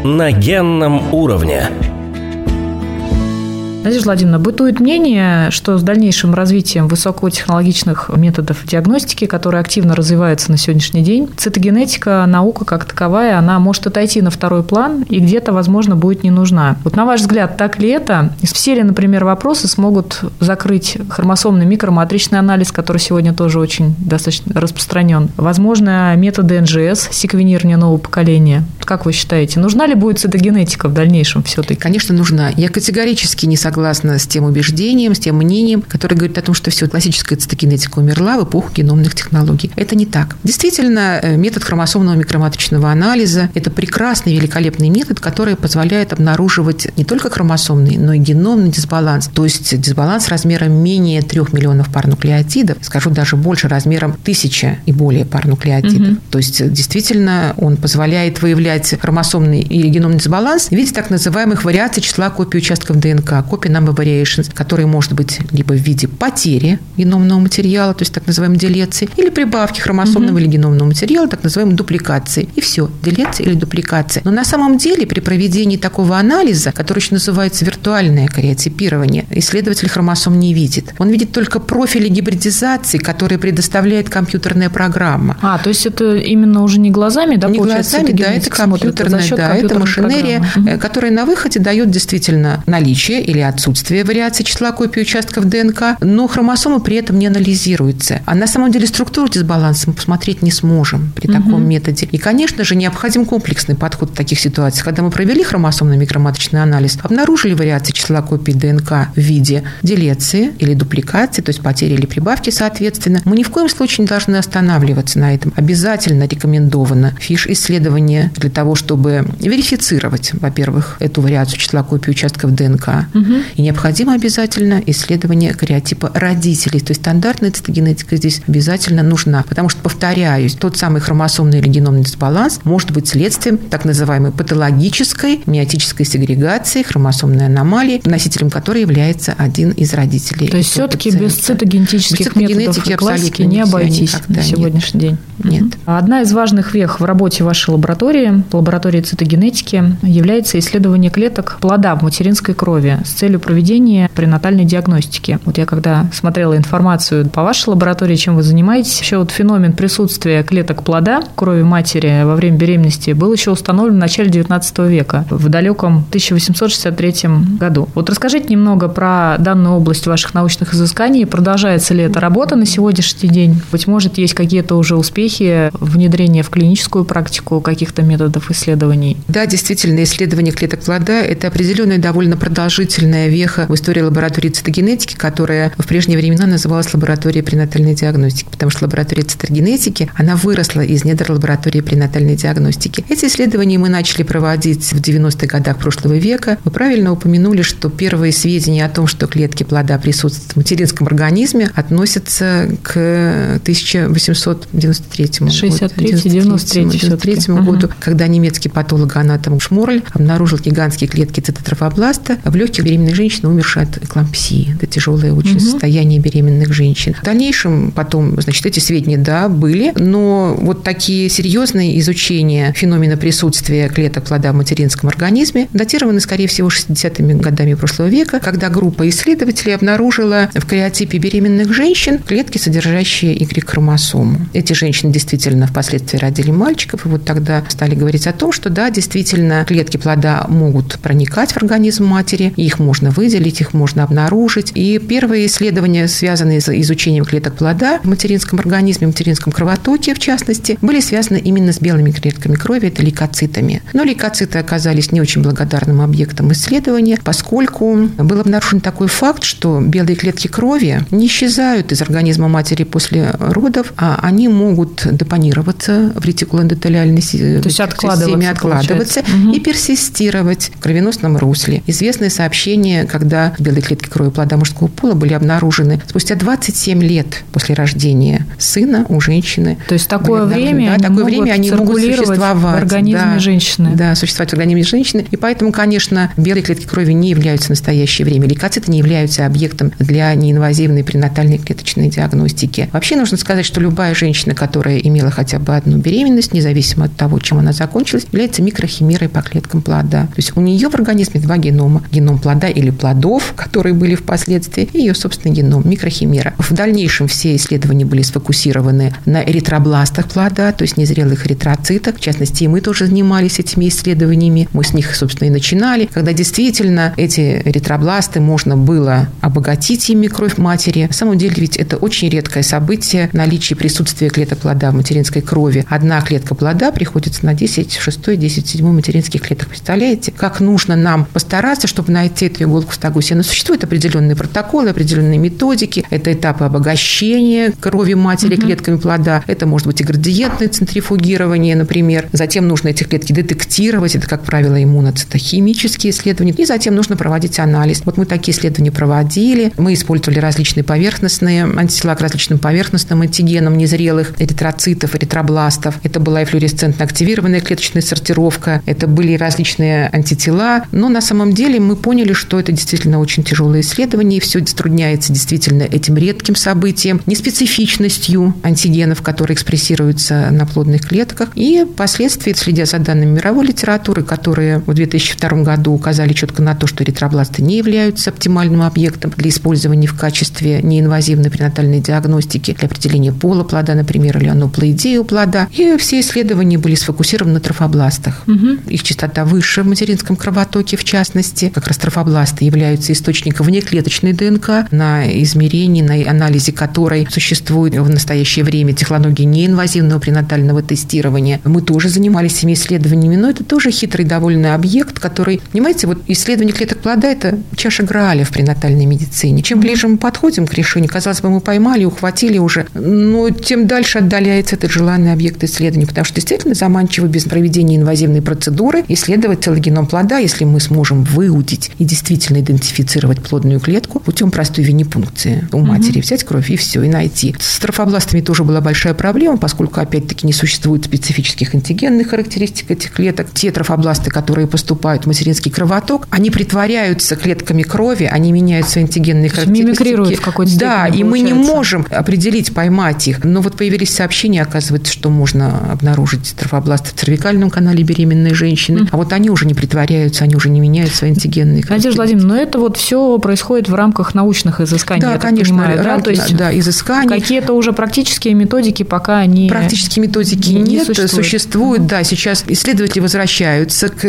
На генном уровне. Надежда Владимировна, бытует мнение, что с дальнейшим развитием высокотехнологичных методов диагностики, которые активно развиваются на сегодняшний день, цитогенетика, наука как таковая, она может отойти на второй план и где-то, возможно, будет не нужна. Вот на ваш взгляд, так ли это? Все ли, например, вопросы смогут закрыть хромосомный микроматричный анализ, который сегодня тоже очень достаточно распространен? Возможно, методы НЖС, секвенирования нового поколения. Как вы считаете, нужна ли будет цитогенетика в дальнейшем все-таки? Конечно, нужна. Я категорически не согласна согласна с тем убеждением, с тем мнением, которое говорит о том, что все, классическая цитогенетика умерла в эпоху геномных технологий. Это не так. Действительно, э, метод хромосомного микроматочного анализа – это прекрасный, великолепный метод, который позволяет обнаруживать не только хромосомный, но и геномный дисбаланс. То есть дисбаланс размером менее 3 миллионов пар нуклеотидов, скажу даже больше, размером тысяча и более пар нуклеотидов. Угу. То есть действительно он позволяет выявлять хромосомный или геномный дисбаланс в виде так называемых вариаций числа копий участков ДНК. Копии copy number variations, которые может быть либо в виде потери геномного материала, то есть так называемой делеции, или прибавки хромосомного mm-hmm. или геномного материала, так называемой дупликации. И все, делеция или дупликация. Но на самом деле при проведении такого анализа, который еще называется виртуальное кариотипирование, исследователь хромосом не видит. Он видит только профили гибридизации, которые предоставляет компьютерная программа. А, то есть это именно уже не глазами, да, Не глазами, да, это компьютерная, да, это машинерия, программы. которая на выходе дает действительно наличие или отсутствие вариации числа копий участков ДНК, но хромосомы при этом не анализируются. А на самом деле структуру дисбаланса мы посмотреть не сможем при угу. таком методе. И, конечно же, необходим комплексный подход в таких ситуациях. Когда мы провели хромосомный микроматочный анализ, обнаружили вариации числа копий ДНК в виде делеции или дупликации, то есть потери или прибавки, соответственно, мы ни в коем случае не должны останавливаться на этом. Обязательно рекомендовано фиш-исследование для того, чтобы верифицировать, во-первых, эту вариацию числа копий участков ДНК, угу. И необходимо обязательно исследование кариотипа родителей. То есть стандартная цитогенетика здесь обязательно нужна. Потому что, повторяюсь, тот самый хромосомный или геномный дисбаланс может быть следствием так называемой патологической миотической сегрегации, хромосомной аномалии, носителем которой является один из родителей. То есть все-таки без цитогенетических без методов и классики не обойтись на сегодняшний нет. день? Нет. Одна из важных вех в работе вашей лаборатории, лаборатории цитогенетики, является исследование клеток плода в материнской крови с целью проведения пренатальной диагностики. Вот я когда смотрела информацию по вашей лаборатории, чем вы занимаетесь, еще вот феномен присутствия клеток плода крови матери во время беременности был еще установлен в начале 19 века, в далеком 1863 году. Вот расскажите немного про данную область ваших научных изысканий. Продолжается ли эта работа на сегодняшний день? Быть может, есть какие-то уже успехи внедрения в клиническую практику каких-то методов исследований? Да, действительно, исследование клеток плода – это определенная довольно продолжительная важная веха в истории лаборатории цитогенетики, которая в прежние времена называлась лабораторией пренатальной диагностики, потому что лаборатория цитогенетики, она выросла из недр лаборатории пренатальной диагностики. Эти исследования мы начали проводить в 90-х годах прошлого века. Вы правильно упомянули, что первые сведения о том, что клетки плода присутствуют в материнском организме, относятся к 1893 году. 63-93 году, когда немецкий патологоанатом Шморль обнаружил гигантские клетки цитотрофобласта в легких беременных беременных женщин, умершие от эклампсии. Это тяжелое очень угу. состояние беременных женщин. В дальнейшем потом, значит, эти сведения, да, были, но вот такие серьезные изучения феномена присутствия клеток плода в материнском организме датированы, скорее всего, 60-ми годами прошлого века, когда группа исследователей обнаружила в кариотипе беременных женщин клетки, содержащие Y-хромосому. Эти женщины действительно впоследствии родили мальчиков, и вот тогда стали говорить о том, что да, действительно, клетки плода могут проникать в организм матери, их можно можно выделить, их можно обнаружить. И первые исследования, связанные с изучением клеток плода в материнском организме, в материнском кровотоке, в частности, были связаны именно с белыми клетками крови, это лейкоцитами. Но лейкоциты оказались не очень благодарным объектом исследования, поскольку был обнаружен такой факт, что белые клетки крови не исчезают из организма матери после родов, а они могут депонироваться в ретикулоэндотелиальной есть откладываться, откладываться, системе откладываться угу. и персистировать в кровеносном русле. Известное сообщение, когда белые клетки крови плода мужского пола были обнаружены спустя 27 лет после рождения сына у женщины. То есть такое время, да, такое время они могут существовать в организме да, женщины. Да, существовать в организме женщины. И поэтому, конечно, белые клетки крови не являются в настоящее время. Лейкоциты не являются объектом для неинвазивной пренатальной клеточной диагностики. Вообще нужно сказать, что любая женщина, которая имела хотя бы одну беременность, независимо от того, чем она закончилась, является микрохимерой по клеткам плода. То есть у нее в организме два генома. Геном плода или плодов, которые были впоследствии, и ее собственный геном, микрохимера. В дальнейшем все исследования были сфокусированы на эритробластах плода, то есть незрелых эритроцитах. В частности, и мы тоже занимались этими исследованиями. Мы с них, собственно, и начинали, когда действительно эти эритробласты можно было обогатить ими кровь матери. На самом деле ведь это очень редкое событие наличие присутствия клеток плода в материнской крови. Одна клетка плода приходится на 10 6, 10 7 материнских клеток. Представляете, как нужно нам постараться, чтобы найти эту иголку в стогу сена? Существуют определенные протоколы, определенные методики. Это этапы обогащения крови матери угу. клетками плода. Это может быть и градиентное центрифугирование, например. Затем нужно эти клетки детектировать. Это, как правило, иммуноцитохимические исследования. И затем нужно проводить анализ. Вот мы такие исследования проводили. Мы использовали различные поверхностные антитела к различным поверхностным антигенам незрелых эритроцитов, эритробластов. Это была и флуоресцентно активированная клеточная сортировка. Это были различные антитела. Но на самом деле мы поняли, что это действительно очень тяжелое исследование. И все затрудняется действительно этим редким событием, неспецифичностью антигенов, которые экспрессируются на плодных клетках. И впоследствии, следя за данными мировой литературы, которые в 2002 году указали четко на то, что эритробласты не являются оптимальным объектом для использования в качестве неинвазивной пренатальной диагностики для определения пола плода, например, или аноплоидею плода. И все исследования были сфокусированы на трофобластах. Угу. Их частота выше в материнском кровотоке, в частности. Как раз трофобласты являются источником внеклеточной ДНК, на измерении, на анализе которой существует в настоящее время технологии неинвазивного пренатального тестирования. Мы тоже занимались этими исследованиями, но это тоже хитрый довольно объект, который, понимаете, вот исследование клеток плода – это чаша Грааля в пренатальной медицине. Чем ближе мы подходим к решению, казалось бы, мы поймали, ухватили уже, но тем дальше отдаляется этот желанный объект исследования, потому что действительно заманчиво без проведения инвазивной процедуры исследовать целый геном плода, если мы сможем выудить и действительно идентифицировать плодную клетку путем простой винипункции у матери, угу. взять кровь и все, и найти. С трофобластами тоже была большая проблема, поскольку, опять-таки, не существует специфических антигенных характеристик этих клеток. Те трофобласты, которые поступают в материнский кровоток, они притворяются клетками крови, они меняют свои антигенные характеристики. Мимикрируют в какой-то степени, Да, и мы не можем определить, поймать их. Но вот появились сообщения, оказывается, что можно обнаружить трофобласты в цервикальном канале беременной женщины. Mm. А вот они уже не притворяются, они уже не меняют свои антигенные характеристики. Надежда Владимировна, но это вот все происходит в рамках научных изысканий, да, я конечно, понимаю, да? То есть да, изысканий. Какие-то уже практические методики пока они Практические методики не, нет, существуют. существуют. Mm. Да, сейчас исследователи возвращаются к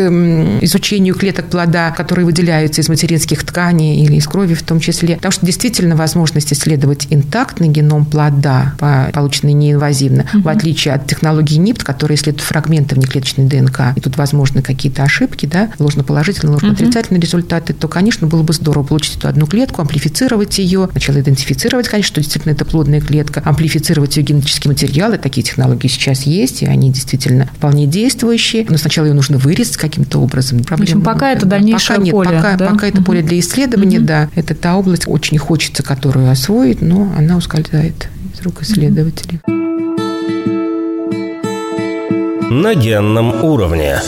изучению клеток плода, которые выделяются из материнских тканей или из крови в том числе. Потому что действительно возможность исследовать интактный геном плода, полученный неинвазивно, угу. в отличие от технологии НИПТ, которая исследует фрагменты внеклеточной ДНК, и тут возможны какие-то ошибки, да, ложноположительные, ложноотрицательные угу. результаты, то, конечно, было бы здорово получить эту одну клетку, амплифицировать ее, сначала идентифицировать, конечно, что действительно это плодная клетка, амплифицировать ее генетический материал, и такие технологии сейчас есть, и они действительно вполне действующие, но сначала ее нужно вырезать каким-то образом. Проблема, в общем, пока это дальнейшее пока нет, поле. Пока, да? пока это поле для исследования, угу. да, это та область, очень хочется которую освоить, но она ускользает из рук исследователей. На генном уровне.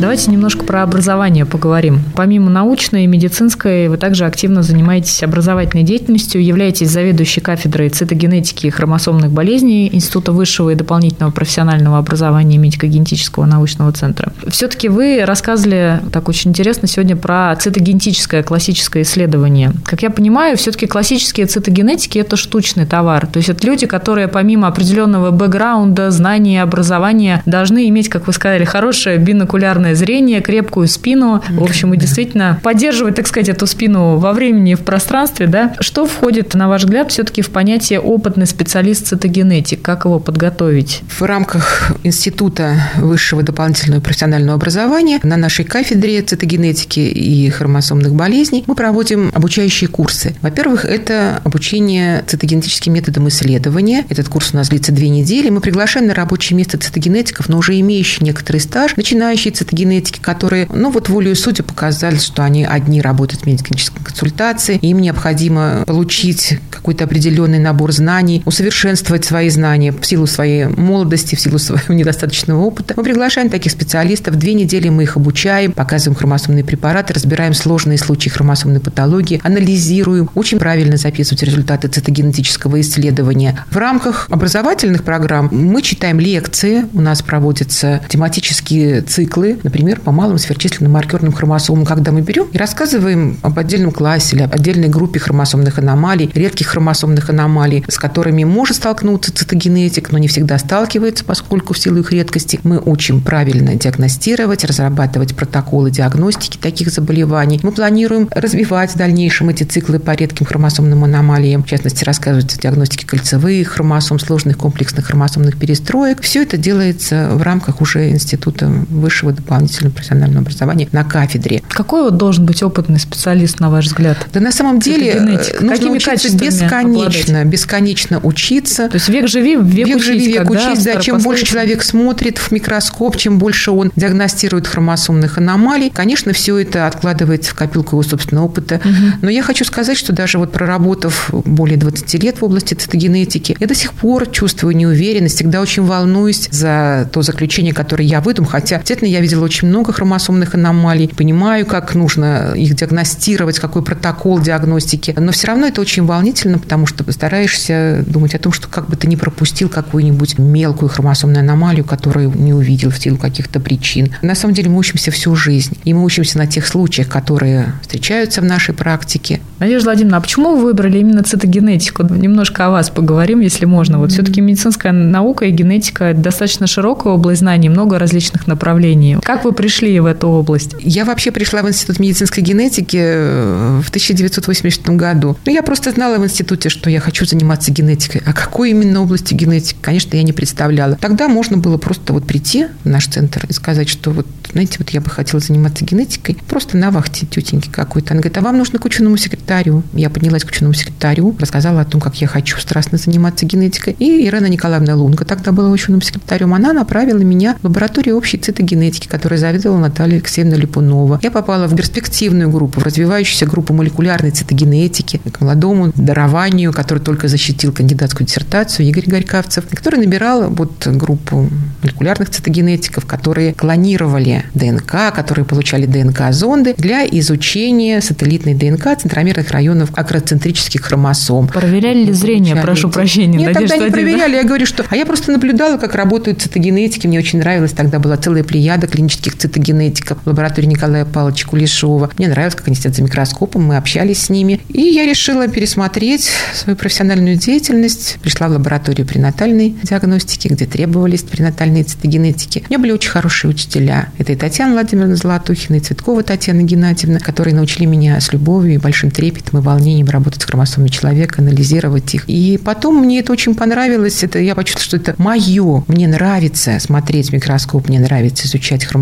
Давайте немножко про образование поговорим. Помимо научной и медицинской, вы также активно занимаетесь образовательной деятельностью, являетесь заведующей кафедрой цитогенетики и хромосомных болезней Института высшего и дополнительного профессионального образования медико-генетического научного центра. Все-таки вы рассказывали так очень интересно сегодня про цитогенетическое классическое исследование. Как я понимаю, все-таки классические цитогенетики – это штучный товар. То есть это люди, которые помимо определенного бэкграунда, знаний, образования должны иметь, как вы сказали, хорошее бинокулярное прекрасное зрение, крепкую спину. В общем, и действительно поддерживать, так сказать, эту спину во времени и в пространстве, да. Что входит, на ваш взгляд, все-таки в понятие опытный специалист-цитогенетик? Как его подготовить? В рамках Института высшего дополнительного профессионального образования на нашей кафедре цитогенетики и хромосомных болезней мы проводим обучающие курсы. Во-первых, это обучение цитогенетическим методом исследования. Этот курс у нас длится две недели. Мы приглашаем на рабочее место цитогенетиков, но уже имеющие некоторый стаж, начинающие цитогенетики, которые, ну вот волю и судя показали, что они одни работают в медико-клинической консультации, им необходимо получить какой-то определенный набор знаний, усовершенствовать свои знания в силу своей молодости, в силу своего недостаточного опыта. Мы приглашаем таких специалистов. Две недели мы их обучаем, показываем хромосомные препараты, разбираем сложные случаи хромосомной патологии, анализируем, очень правильно записывать результаты цитогенетического исследования. В рамках образовательных программ мы читаем лекции, у нас проводятся тематические циклы, например, по малым сверхчисленным маркерным хромосомам, когда мы берем и рассказываем об отдельном классе или об отдельной группе хромосомных аномалий, редких хромосомных аномалий, с которыми может столкнуться цитогенетик, но не всегда сталкивается, поскольку в силу их редкости мы учим правильно диагностировать, разрабатывать протоколы диагностики таких заболеваний. Мы планируем развивать в дальнейшем эти циклы по редким хромосомным аномалиям, в частности, рассказывать о диагностике кольцевых хромосом, сложных комплексных хромосомных перестроек. Все это делается в рамках уже Института высшего дополнительного профессионального образования на кафедре. Какой вот должен быть опытный специалист, на ваш взгляд? Да на самом деле э, нужно Какими учиться бесконечно, обладать? бесконечно учиться. То есть век живи, век, век учись. Живи, век учись, да, чем больше человек смотрит в микроскоп, чем больше он диагностирует хромосомных аномалий, конечно, все это откладывается в копилку его собственного опыта. Угу. Но я хочу сказать, что даже вот проработав более 20 лет в области цитогенетики, я до сих пор чувствую неуверенность, всегда очень волнуюсь за то заключение, которое я выдам, хотя, действительно, я видела очень много хромосомных аномалий, понимаю, как нужно их диагностировать, какой протокол диагностики, но все равно это очень волнительно, потому что стараешься думать о том, что как бы ты не пропустил какую-нибудь мелкую хромосомную аномалию, которую не увидел в силу каких-то причин. На самом деле мы учимся всю жизнь, и мы учимся на тех случаях, которые встречаются в нашей практике. Надежда Владимировна, а почему вы выбрали именно цитогенетику? Немножко о вас поговорим, если можно. Вот mm-hmm. все-таки медицинская наука и генетика – достаточно широкая область знаний, много различных направлений. Как вы пришли в эту область? Я вообще пришла в Институт медицинской генетики э, в 1980 году. Ну, я просто знала в институте, что я хочу заниматься генетикой. А какой именно области генетики, конечно, я не представляла. Тогда можно было просто вот прийти в наш центр и сказать, что вот, знаете, вот я бы хотела заниматься генетикой. Просто на вахте тетеньки какой-то. Она говорит, а вам нужно к ученому секретарю. Я поднялась к ученому секретарю, рассказала о том, как я хочу страстно заниматься генетикой. И Ирена Николаевна Лунга тогда была ученым секретарем. Она направила меня в лабораторию общей цитогенетики, которой заведовала Наталья Алексеевна Липунова. Я попала в перспективную группу, в развивающуюся группу молекулярной цитогенетики, к молодому дарованию, который только защитил кандидатскую диссертацию, Игорь Горькавцев, который набирал вот группу молекулярных цитогенетиков, которые клонировали ДНК, которые получали ДНК-зонды для изучения сателлитной ДНК центромерных районов акроцентрических хромосом. Проверяли ли зрение? Прошу прощения. Нет, тогда не проверяли. Я говорю, что... А я просто наблюдала, как работают цитогенетики. Мне очень нравилось. Тогда была целая плеяда клинических цитогенетиков в лаборатории Николая Павловича Кулешова. Мне нравилось, как они сидят за микроскопом. Мы общались с ними. И я решила пересмотреть свою профессиональную деятельность. Пришла в лабораторию пренатальной диагностики, где требовались пренатальные цитогенетики. У меня были очень хорошие учителя. Это и Татьяна Владимировна Золотухина, и Цветкова Татьяна Геннадьевна, которые научили меня с любовью и большим трепетом и волнением работать с хромосомами человека, анализировать их. И потом мне это очень понравилось. Это, я почувствовала, что это мое. Мне нравится смотреть в микроскоп, мне нравится изучать хромосомы.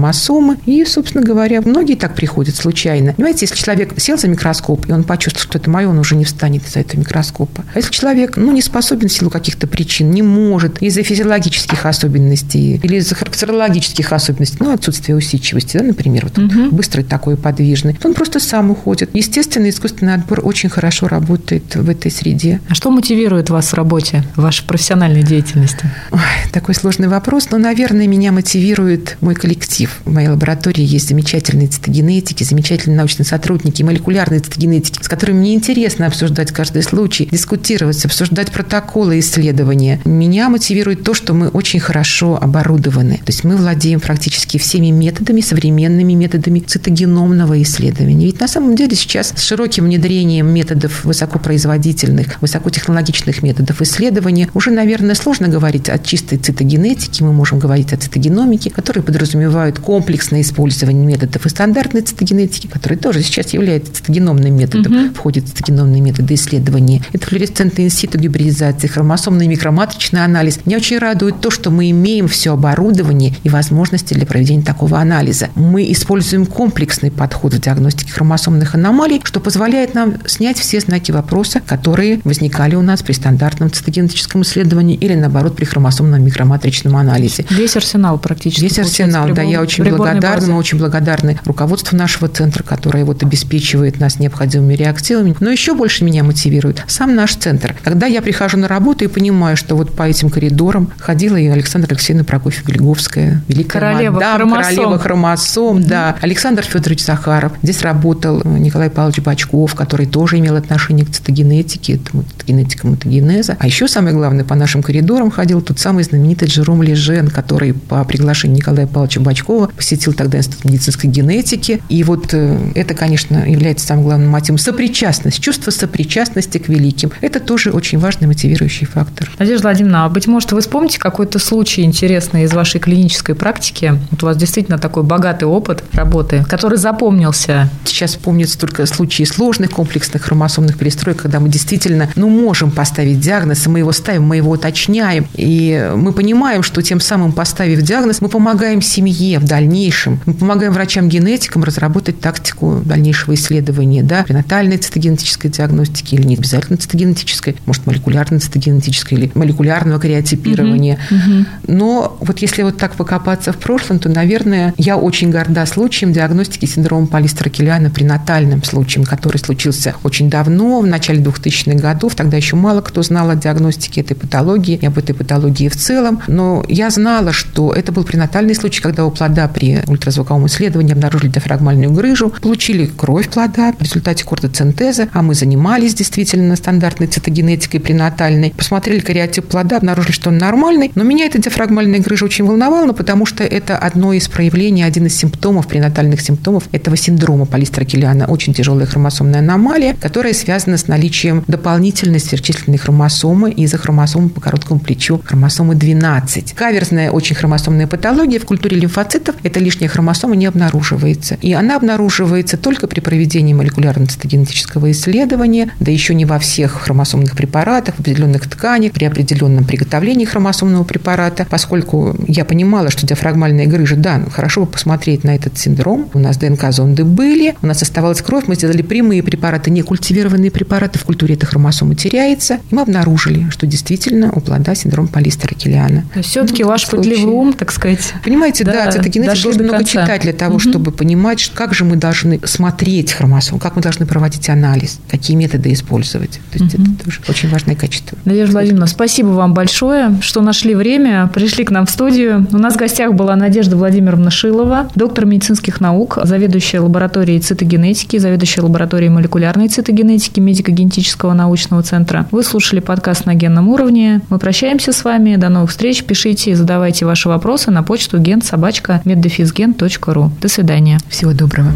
И, собственно говоря, многие так приходят случайно. Понимаете, если человек сел за микроскоп, и он почувствовал, что это мое, он уже не встанет из-за этого микроскопа. А если человек ну, не способен в силу каких-то причин, не может из-за физиологических особенностей или из-за характерологических особенностей, ну, отсутствие усидчивости, да, например, вот угу. быстрый такой подвижный, он просто сам уходит. Естественно, искусственный отбор очень хорошо работает в этой среде. А что мотивирует вас в работе, в вашей профессиональной деятельности? Ой, такой сложный вопрос, но, наверное, меня мотивирует мой коллектив. В моей лаборатории есть замечательные цитогенетики, замечательные научные сотрудники, молекулярные цитогенетики, с которыми мне интересно обсуждать каждый случай, дискутировать, обсуждать протоколы исследования. Меня мотивирует то, что мы очень хорошо оборудованы. То есть мы владеем практически всеми методами, современными методами цитогеномного исследования. Ведь на самом деле сейчас с широким внедрением методов высокопроизводительных, высокотехнологичных методов исследования уже, наверное, сложно говорить о чистой цитогенетике, мы можем говорить о цитогеномике, которые подразумевают комплексное использование методов и стандартной цитогенетики, которые тоже сейчас являются цитогеномным методом, угу. входят цитогеномные методы исследования. Это флуоресцентный институт гибридизации, хромосомный микроматричный анализ. Меня очень радует то, что мы имеем все оборудование и возможности для проведения такого анализа. Мы используем комплексный подход в диагностике хромосомных аномалий, что позволяет нам снять все знаки вопроса, которые возникали у нас при стандартном цитогенетическом исследовании или, наоборот, при хромосомном микроматричном анализе. Весь арсенал практически. Весь арсенал, да. Я очень благодарна, мы очень благодарны руководству нашего центра, которое вот обеспечивает нас необходимыми реактивами. Но еще больше меня мотивирует сам наш центр. Когда я прихожу на работу и понимаю, что вот по этим коридорам ходила и Александра Алексеевна Прокофьева-Бельговская, великая королева мадам, хромосом. королева хромосом, mm-hmm. да. Александр Федорович Захаров. Здесь работал Николай Павлович Бачков, который тоже имел отношение к цитогенетике, генетика мутагенеза. А еще самое главное, по нашим коридорам ходил тот самый знаменитый Джером Лежен, который по приглашению Николая Павловича Бачкова посетил тогда Институт медицинской генетики. И вот э, это, конечно, является самым главным мотивом. Сопричастность, чувство сопричастности к великим. Это тоже очень важный мотивирующий фактор. Надежда Владимировна, а быть может, вы вспомните какой-то случай интересный из вашей клинической практики? Вот у вас действительно такой богатый опыт работы, который запомнился. Сейчас помнятся только случаи сложных комплексных хромосомных перестроек, когда мы действительно, ну, можем поставить диагноз, и мы его ставим, мы его уточняем, и мы понимаем, что тем самым поставив диагноз, мы помогаем семье в дальнейшем, мы помогаем врачам-генетикам разработать тактику дальнейшего исследования, да, пренатальной цитогенетической диагностики или не обязательно цитогенетической, может, молекулярной цитогенетической или молекулярного кариотипирования. Угу, угу. Но вот если вот так покопаться в прошлом, то, наверное, я очень горда случаем диагностики синдрома полистера Киллиана пренатальным случаем, который случился очень давно, в начале 2000-х годов. Тогда еще мало кто знал о диагностике этой патологии и об этой патологии в целом. Но я знала, что это был пренатальный случай, когда у плода при ультразвуковом исследовании обнаружили диафрагмальную грыжу, получили кровь плода в результате кортоцентеза, а мы занимались действительно стандартной цитогенетикой пренатальной. Посмотрели кариотип плода, обнаружили, что он нормальный, но меня эта диафрагмальная грыжа очень волновала, потому что это одно из проявлений, один из симптомов, пренатальных симптомов этого синдрома полистера Киллиана. Очень тяжелая хромосомная аномалия, которая связана с наличием дополнительной сверхчисленной хромосомы из-за хромосомы по короткому плечу, хромосомы 12. Каверзная очень хромосомная патология в культуре лимфоцитов, эта лишняя хромосома не обнаруживается. И она обнаруживается только при проведении молекулярно-цитогенетического исследования, да еще не во всех хромосомных препаратах, в определенных тканях, при определенном приготовлении хромосомного препарата, поскольку я понимала, что диафрагмальная грыжа, да, ну, хорошо бы посмотреть на этот синдром. У нас ДНК-зонды были, у нас оставалась кровь, мы сделали прямые препараты, не культивированные препараты, в культуре эта хромосома теряется, и мы обнаружили, что действительно у плода синдром полистера Киллиана. Все-таки ну, ваш пытливый ум, так сказать. Понимаете, да, да цитогенетик нужно много конца. читать для того, угу. чтобы понимать, как же мы должны смотреть хромосом, как мы должны проводить анализ, какие методы использовать. То есть угу. это тоже очень важное качество. Надежда Владимировна, спасибо вам большое, что нашли время, пришли к нам в студию. У нас в гостях была Надежда Владимировна Шилова, доктор медицинских наук, заведующая лабораторией цитогенетики, заведующая лабораторией молекулярной цитогенетики медико-генетического научного центра. Вы слушали подкаст на генном уровне. Мы прощаемся с вами. До новых встреч. Пишите и задавайте ваши вопросы на почту генсобачка меддефизген.ру. До свидания. Всего доброго.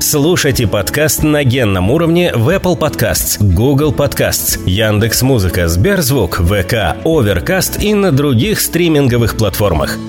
Слушайте подкаст на генном уровне в Apple Podcasts, Google Podcasts, Яндекс.Музыка, Сберзвук, ВК, Overcast и на других стриминговых платформах –